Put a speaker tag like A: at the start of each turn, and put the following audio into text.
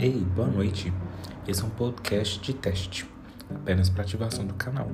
A: Ei, boa noite. Esse é um podcast de teste, apenas para ativação do canal.